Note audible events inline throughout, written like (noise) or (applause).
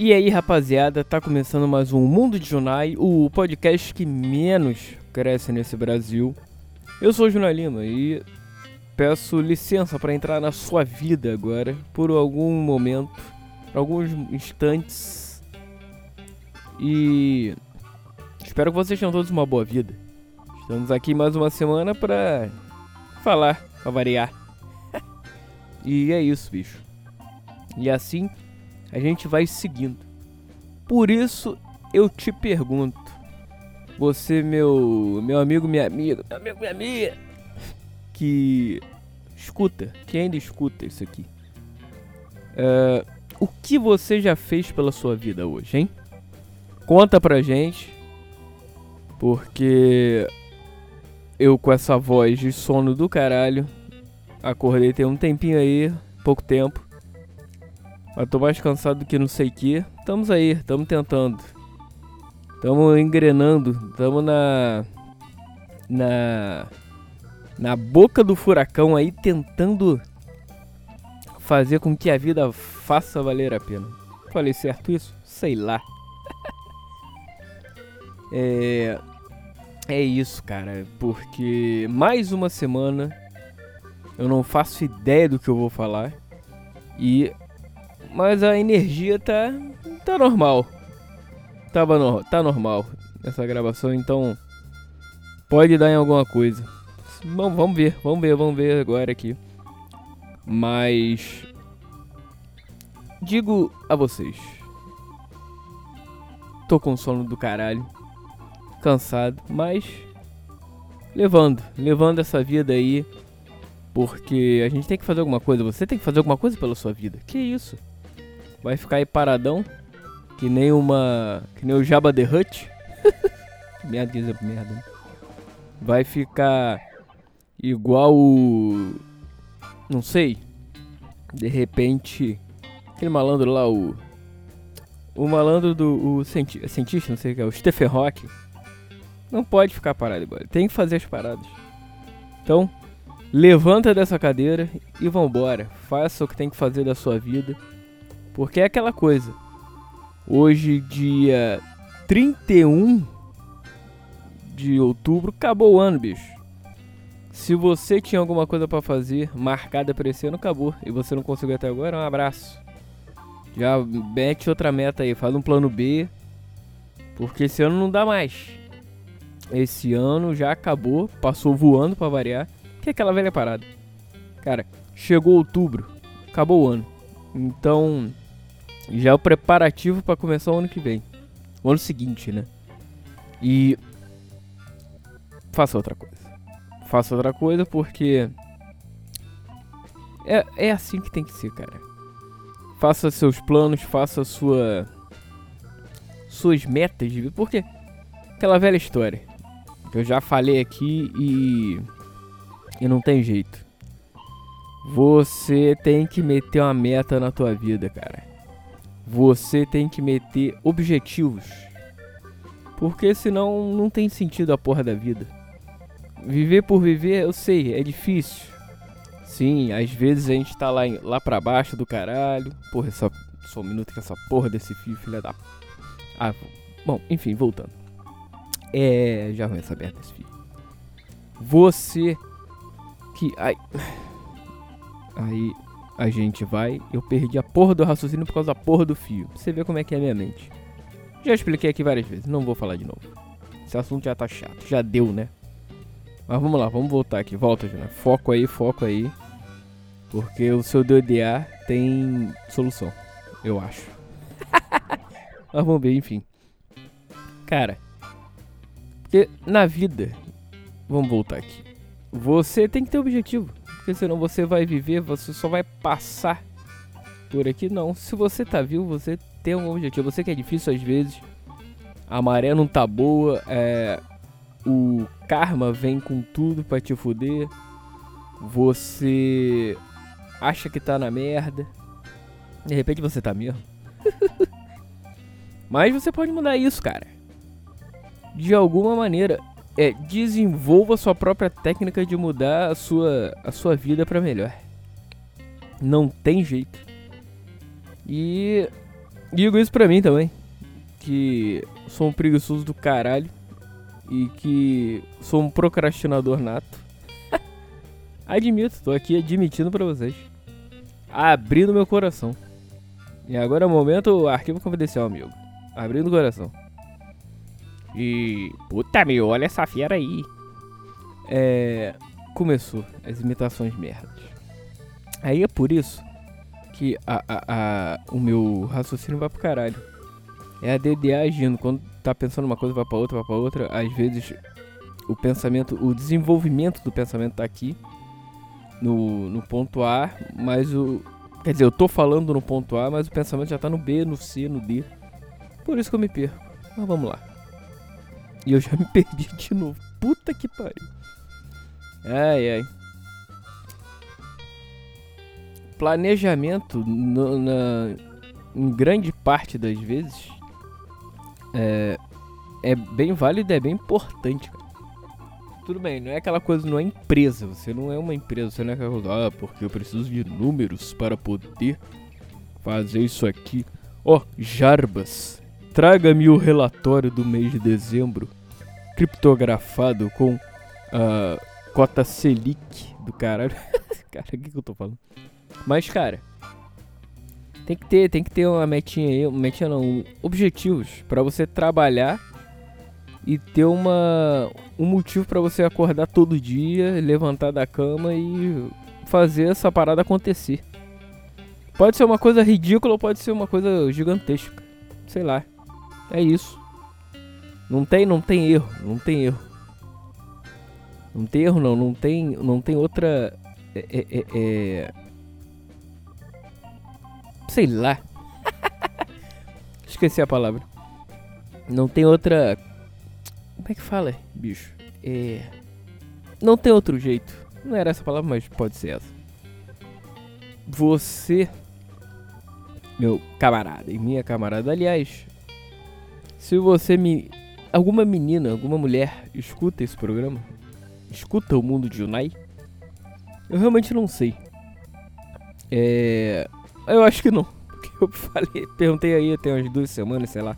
E aí, rapaziada, tá começando mais um Mundo de Junai, o podcast que menos cresce nesse Brasil. Eu sou o Junai Lima e peço licença para entrar na sua vida agora, por algum momento, alguns instantes. E espero que vocês tenham todos uma boa vida. Estamos aqui mais uma semana para falar, pra variar. (laughs) e é isso, bicho. E assim a gente vai seguindo. Por isso eu te pergunto, você meu meu amigo, minha amiga, meu amigo, minha amiga, que escuta, que ainda escuta isso aqui. Uh, o que você já fez pela sua vida hoje, hein? Conta pra gente, porque eu com essa voz de sono do caralho, acordei tem um tempinho aí, pouco tempo. Mas tô mais cansado do que não sei que. Estamos aí, estamos tentando. Estamos engrenando, estamos na na na boca do furacão aí tentando fazer com que a vida faça valer a pena. Falei certo isso? Sei lá. (laughs) é é isso, cara, porque mais uma semana eu não faço ideia do que eu vou falar e mas a energia tá tá normal. Tava no, tá normal essa gravação, então pode dar em alguma coisa. Bom, vamos ver, vamos ver, vamos ver agora aqui. Mas digo a vocês. Tô com sono do caralho. Cansado, mas levando, levando essa vida aí, porque a gente tem que fazer alguma coisa. Você tem que fazer alguma coisa pela sua vida. Que isso? Vai ficar aí paradão. Que nem uma. Que nem o Jabba the Hutt. (laughs) merda, que merda. Né? Vai ficar igual o. Não sei. De repente. Aquele malandro lá, o. O malandro do. O cienti cientista, não sei o que é, o Stephen Hawking. Não pode ficar parado igual. Tem que fazer as paradas. Então, levanta dessa cadeira e vambora. Faça o que tem que fazer da sua vida. Porque é aquela coisa. Hoje, dia 31 de outubro, acabou o ano, bicho. Se você tinha alguma coisa para fazer marcada para esse ano, acabou. E você não conseguiu até agora, um abraço. Já mete outra meta aí, faz um plano B. Porque esse ano não dá mais. Esse ano já acabou, passou voando para variar. Que é aquela velha parada. Cara, chegou outubro, acabou o ano. Então, já é o preparativo para começar o ano que vem. O ano seguinte, né? E faça outra coisa. Faça outra coisa porque é, é assim que tem que ser, cara. Faça seus planos, faça sua suas metas de vida, porque aquela velha história que eu já falei aqui e e não tem jeito. Você tem que meter uma meta na tua vida, cara você tem que meter objetivos. Porque senão não tem sentido a porra da vida. Viver por viver, eu sei, é difícil. Sim, às vezes a gente tá lá, lá pra baixo do caralho. Porra, só, só um minuto com essa porra desse fio, filha da. Ah, bom, enfim, voltando. É. Já ruim essa merda desse fio. Você que. Ai. Aí a gente vai. Eu perdi a porra do raciocínio por causa da porra do fio. Você vê como é que é a minha mente. Já expliquei aqui várias vezes, não vou falar de novo. Esse assunto já tá chato, já deu, né? Mas vamos lá, vamos voltar aqui. Volta, Jana. Foco aí, foco aí. Porque o seu DDA tem solução, eu acho. (laughs) Mas vamos ver, enfim. Cara, porque na vida, vamos voltar aqui. Você tem que ter objetivo porque senão você vai viver, você só vai passar por aqui. Não, se você tá vivo, você tem um objetivo. Você que é difícil às vezes, a maré não tá boa, é, o karma vem com tudo pra te fuder. Você acha que tá na merda. De repente você tá mesmo. (laughs) Mas você pode mudar isso, cara. De alguma maneira é, desenvolva sua própria técnica de mudar a sua, a sua vida para melhor. Não tem jeito. E Digo isso pra mim também. Que sou um preguiçoso do caralho. E que sou um procrastinador nato. (laughs) Admito, tô aqui admitindo pra vocês. Abrindo meu coração. E agora é o momento arquivo confidencial, amigo. Abrindo o coração. E. Puta meu, olha essa fera aí. É. Começou as imitações merdas. Aí é por isso que a, a, a, o meu raciocínio vai pro caralho. É a DDA agindo. Quando tá pensando uma coisa, vai pra outra, vai pra outra. Às vezes o pensamento, o desenvolvimento do pensamento tá aqui. No, no ponto A, mas o. Quer dizer, eu tô falando no ponto A, mas o pensamento já tá no B, no C, no D. Por isso que eu me perco. Mas vamos lá. E eu já me (laughs) perdi de novo. Puta que pariu. Ai, ai. Planejamento, no, na, em grande parte das vezes, é, é bem válido, é bem importante. Cara. Tudo bem, não é aquela coisa, não é empresa. Você não é uma empresa, você não é aquela coisa, ah, porque eu preciso de números para poder fazer isso aqui. Ó, oh, Jarbas, traga-me o relatório do mês de dezembro, criptografado com a cota Selic do caralho. (laughs) cara, o que, que eu tô falando? Mas, cara, tem que ter, tem que ter uma metinha aí, uma metinha não, objetivos para você trabalhar e ter uma um motivo para você acordar todo dia, levantar da cama e fazer essa parada acontecer. Pode ser uma coisa ridícula ou pode ser uma coisa gigantesca. Sei lá. É isso. Não tem, não tem erro, não tem erro. Não tem erro não, não tem, não tem outra é, é, é, é sei lá. (laughs) Esqueci a palavra. Não tem outra. Como é que fala, bicho? É. Não tem outro jeito. Não era essa palavra, mas pode ser essa. Você, meu camarada e minha camarada, aliás, se você me. Alguma menina, alguma mulher escuta esse programa, escuta o mundo de Junai, eu realmente não sei. É. Eu acho que não. (laughs) Porque eu falei, perguntei aí tem umas duas semanas, sei lá.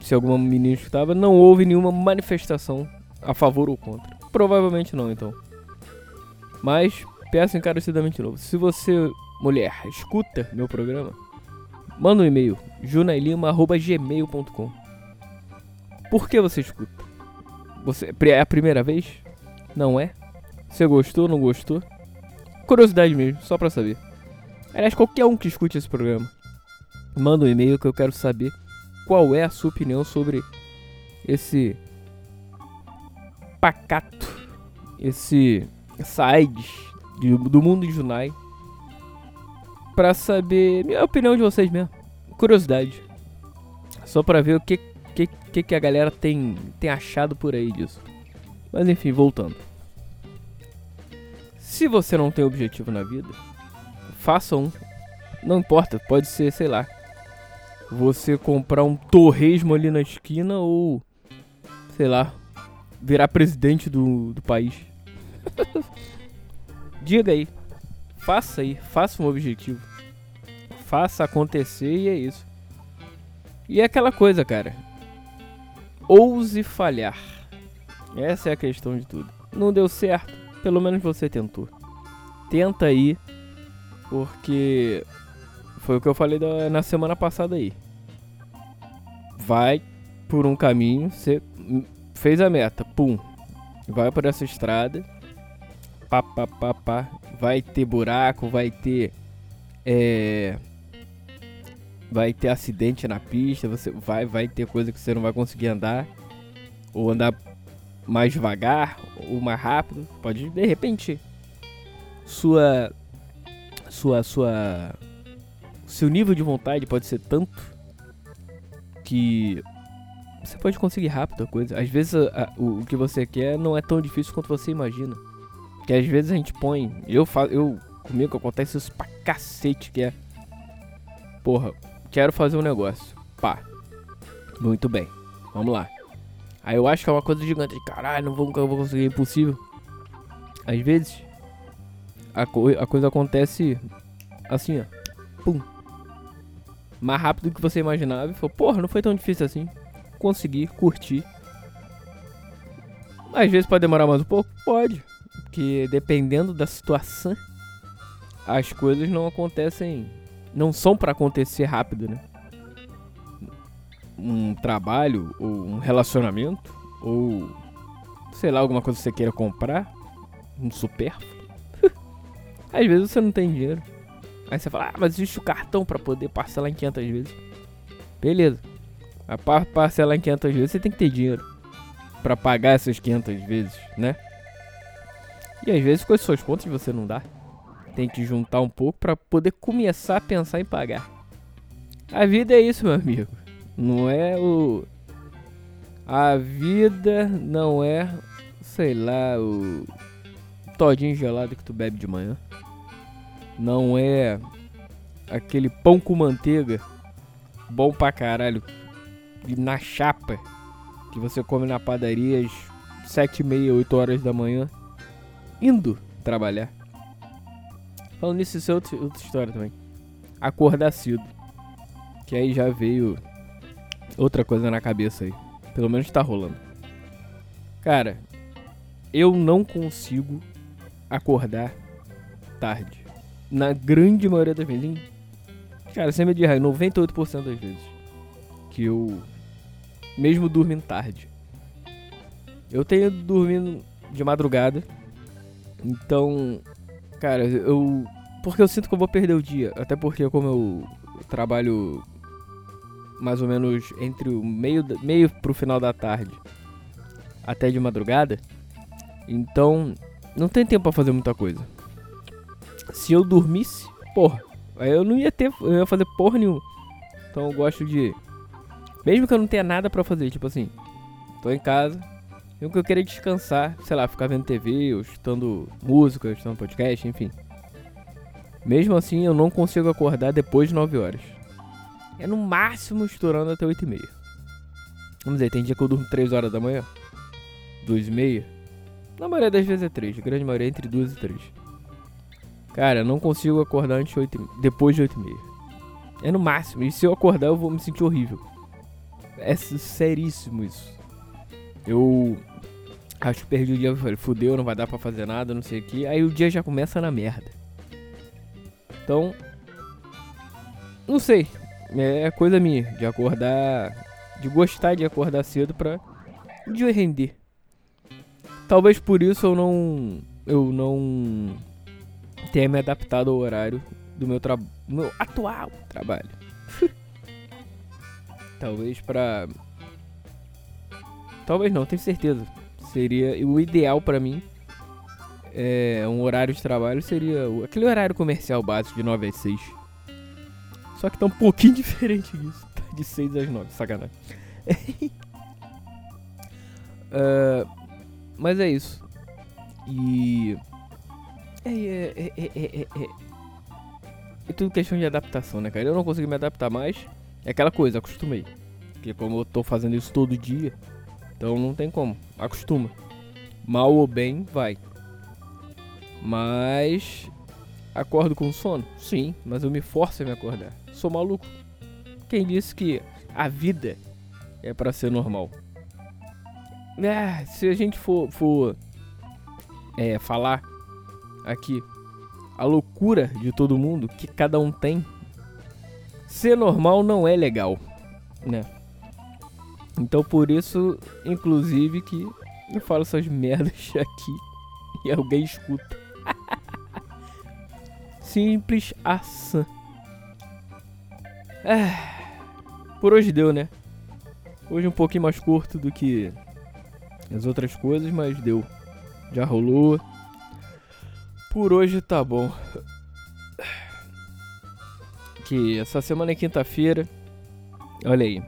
Se alguma menina escutava, não houve nenhuma manifestação a favor ou contra. Provavelmente não, então. Mas, peço encarecidamente de novo. Se você, mulher, escuta meu programa, manda um e-mail, junailima.gmail.com Por que você escuta? Você, é a primeira vez? Não é? Você gostou, não gostou? Curiosidade mesmo, só pra saber. Aliás, qualquer um que escute esse programa, manda um e-mail que eu quero saber qual é a sua opinião sobre esse pacato, esse sides do mundo de Junai, para saber minha opinião de vocês mesmo, curiosidade, só para ver o que, que que a galera tem tem achado por aí disso. Mas enfim, voltando. Se você não tem objetivo na vida, faça um. Não importa, pode ser, sei lá, você comprar um torresmo ali na esquina ou, sei lá, virar presidente do, do país. (laughs) Diga aí, faça aí, faça um objetivo. Faça acontecer e é isso. E é aquela coisa, cara. Ouse falhar. Essa é a questão de tudo. Não deu certo, pelo menos você tentou. Tenta aí porque foi o que eu falei da, na semana passada aí. Vai por um caminho, você fez a meta, pum. Vai por essa estrada. Pá, pá, pá, pá. Vai ter buraco, vai ter. É, vai ter acidente na pista, você vai, vai ter coisa que você não vai conseguir andar. Ou andar mais devagar, ou mais rápido. Pode, de repente, sua sua sua seu nível de vontade pode ser tanto que você pode conseguir rápido a coisa. Às vezes a, a, o, o, que você quer não é tão difícil quanto você imagina. Que às vezes a gente põe, eu faço, eu comigo acontece isso pra cacete que é porra, quero fazer um negócio. Pá. Muito bem. Vamos lá. Aí eu acho que é uma coisa gigante. Caralho, não vou, vou conseguir, é impossível. Às vezes a, co a coisa acontece assim, ó. Pum. mais rápido do que você imaginava e falou, porra, não foi tão difícil assim. Consegui, curti. Às vezes pode demorar mais um pouco? Pode. Porque dependendo da situação, as coisas não acontecem. Não são para acontecer rápido, né? Um trabalho, ou um relacionamento, ou sei lá, alguma coisa que você queira comprar, um supérfluo. (laughs) Às vezes você não tem dinheiro. Aí você fala, ah, mas existe o cartão para poder parcelar em 500 vezes. Beleza. Para parcelar em 500 vezes você tem que ter dinheiro para pagar essas 500 vezes, né? E às vezes com as suas contas você não dá. Tem que juntar um pouco para poder começar a pensar em pagar. A vida é isso, meu amigo. Não é o a vida não é, sei lá, o todinho gelado que tu bebe de manhã. Não é aquele pão com manteiga bom pra caralho na chapa que você come na padaria às sete e meia, oito horas da manhã indo trabalhar. Falando nisso, isso é outra, outra história também. Acordar cedo. Que aí já veio outra coisa na cabeça aí. Pelo menos tá rolando. Cara, eu não consigo acordar tarde. Na grande maioria das vezes. Cara, sem me de 98% das vezes. Que eu. Mesmo dormindo tarde. Eu tenho dormindo de madrugada. Então. Cara, eu. Porque eu sinto que eu vou perder o dia. Até porque, como eu trabalho mais ou menos entre o meio, meio pro final da tarde até de madrugada. Então, não tem tempo para fazer muita coisa. Se eu dormisse, porra, aí eu não ia ter, eu ia fazer porra nenhuma. Então eu gosto de mesmo que eu não tenha nada para fazer, tipo assim, tô em casa, eu que eu queria descansar, sei lá, ficar vendo TV, ou escutando música, ou escutando podcast, enfim. Mesmo assim, eu não consigo acordar depois de 9 horas é no máximo estourando até 8 e meia. Vamos dizer, tem dia que eu durmo 3 horas da manhã, 2 e meia. Na maioria das vezes é 3, a grande maioria é entre 2 e 3. Cara, eu não consigo acordar antes de 8 depois de 8 e meia. É no máximo, e se eu acordar eu vou me sentir horrível. É seríssimo isso. Eu acho que perdi o dia, falei, fudeu, não vai dar pra fazer nada, não sei o que. Aí o dia já começa na merda. Então, não sei, é coisa minha, de acordar. De gostar de acordar cedo pra. De render. Talvez por isso eu não. Eu não. Tenha me adaptado ao horário do meu, tra meu atual trabalho. (laughs) Talvez pra. Talvez não, tenho certeza. Seria o ideal para mim. É, um horário de trabalho seria aquele horário comercial básico de 9 às 6 só que tá um pouquinho (laughs) diferente disso. Tá de 6 às 9, sacanagem. uh, (laughs) mas é isso. E. É, é, é, é, é, é. tudo questão de adaptação, né, cara? Eu não consigo me adaptar mais. É aquela coisa, acostumei. Porque como eu tô fazendo isso todo dia, então não tem como. Acostuma. Mal ou bem, vai. Mas. Acordo com sono? Sim, mas eu me forço a me acordar sou maluco. Quem disse que a vida é para ser normal? É, se a gente for, for é, falar aqui a loucura de todo mundo que cada um tem, ser normal não é legal, né? Então por isso, inclusive, que eu falo essas merdas (laughs) aqui e alguém escuta. (laughs) Simples assim. É, por hoje deu, né? Hoje um pouquinho mais curto do que as outras coisas, mas deu. Já rolou. Por hoje tá bom. Que essa semana é quinta-feira. Olha aí.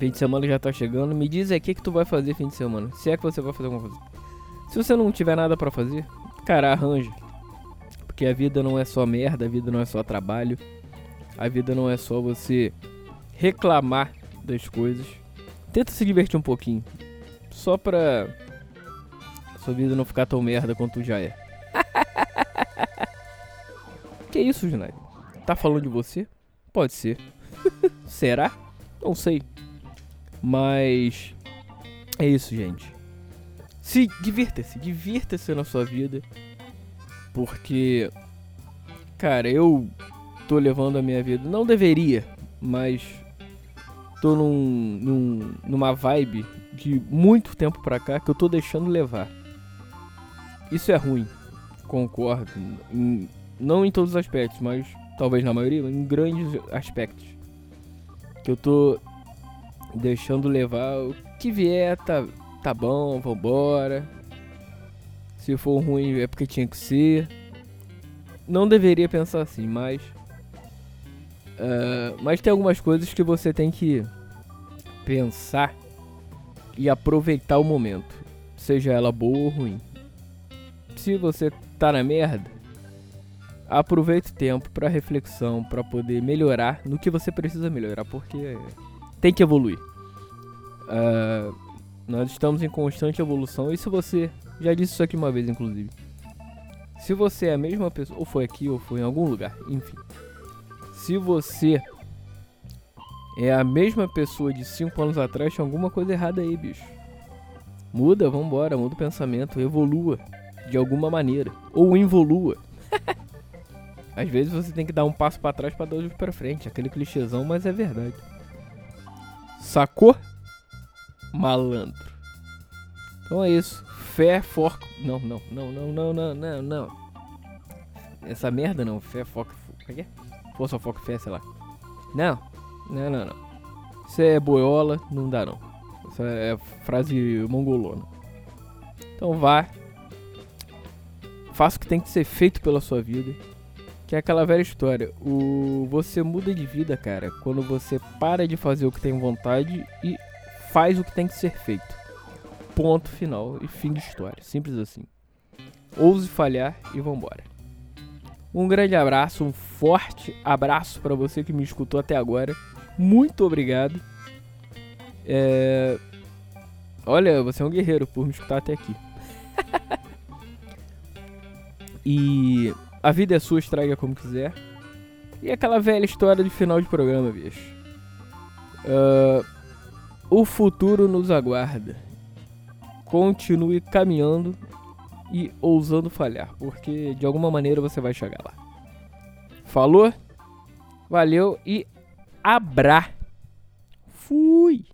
Fim de semana já tá chegando. Me diz aí o que, que tu vai fazer fim de semana. Se é que você vai fazer alguma coisa. Se você não tiver nada para fazer, cara, arranja. Porque a vida não é só merda, a vida não é só trabalho. A vida não é só você reclamar das coisas. Tenta se divertir um pouquinho. Só pra sua vida não ficar tão merda quanto já é. (laughs) que isso, Junai? Tá falando de você? Pode ser. (laughs) Será? Não sei. Mas é isso, gente. Se divirta-se, divirta-se na sua vida. Porque cara, eu tô levando a minha vida, não deveria, mas tô num, num numa vibe de muito tempo pra cá que eu tô deixando levar. Isso é ruim, concordo. Em, não em todos os aspectos, mas talvez na maioria, em grandes aspectos. Que eu tô deixando levar o que vier, tá, tá bom, vambora. Se for ruim é porque tinha que ser. Não deveria pensar assim, mas. Uh, mas tem algumas coisas que você tem que pensar e aproveitar o momento, seja ela boa ou ruim. Se você tá na merda, aproveite o tempo para reflexão, para poder melhorar no que você precisa melhorar, porque tem que evoluir. Uh, nós estamos em constante evolução e se você já disse isso aqui uma vez, inclusive. Se você é a mesma pessoa, ou foi aqui ou foi em algum lugar, enfim. Se você é a mesma pessoa de 5 anos atrás, tem alguma coisa errada aí, bicho. Muda, vambora, muda o pensamento, evolua de alguma maneira. Ou involua. (laughs) Às vezes você tem que dar um passo para trás para dar outro para frente. Aquele clichêzão, mas é verdade. Sacou? Malandro. Então é isso. Fé, foco. Não, não, não, não, não, não, não, não. Essa merda não. Fé, foco. Como é que é? Força, foco, fé, sei lá. Não, não, não, não. Isso é boiola, não dá não. Essa é frase mongolona. Então vá. Faça o que tem que ser feito pela sua vida. Que é aquela velha história. O você muda de vida, cara, quando você para de fazer o que tem vontade e faz o que tem que ser feito. Ponto final e fim de história. Simples assim. Ouse falhar e vambora. Um grande abraço, um forte abraço para você que me escutou até agora. Muito obrigado. É... Olha, você é um guerreiro por me escutar até aqui. (laughs) e a vida é sua, estraga como quiser. E aquela velha história de final de programa, bicho. Uh, o futuro nos aguarda. Continue caminhando e ousando falhar, porque de alguma maneira você vai chegar lá. Falou? Valeu e abra. Fui.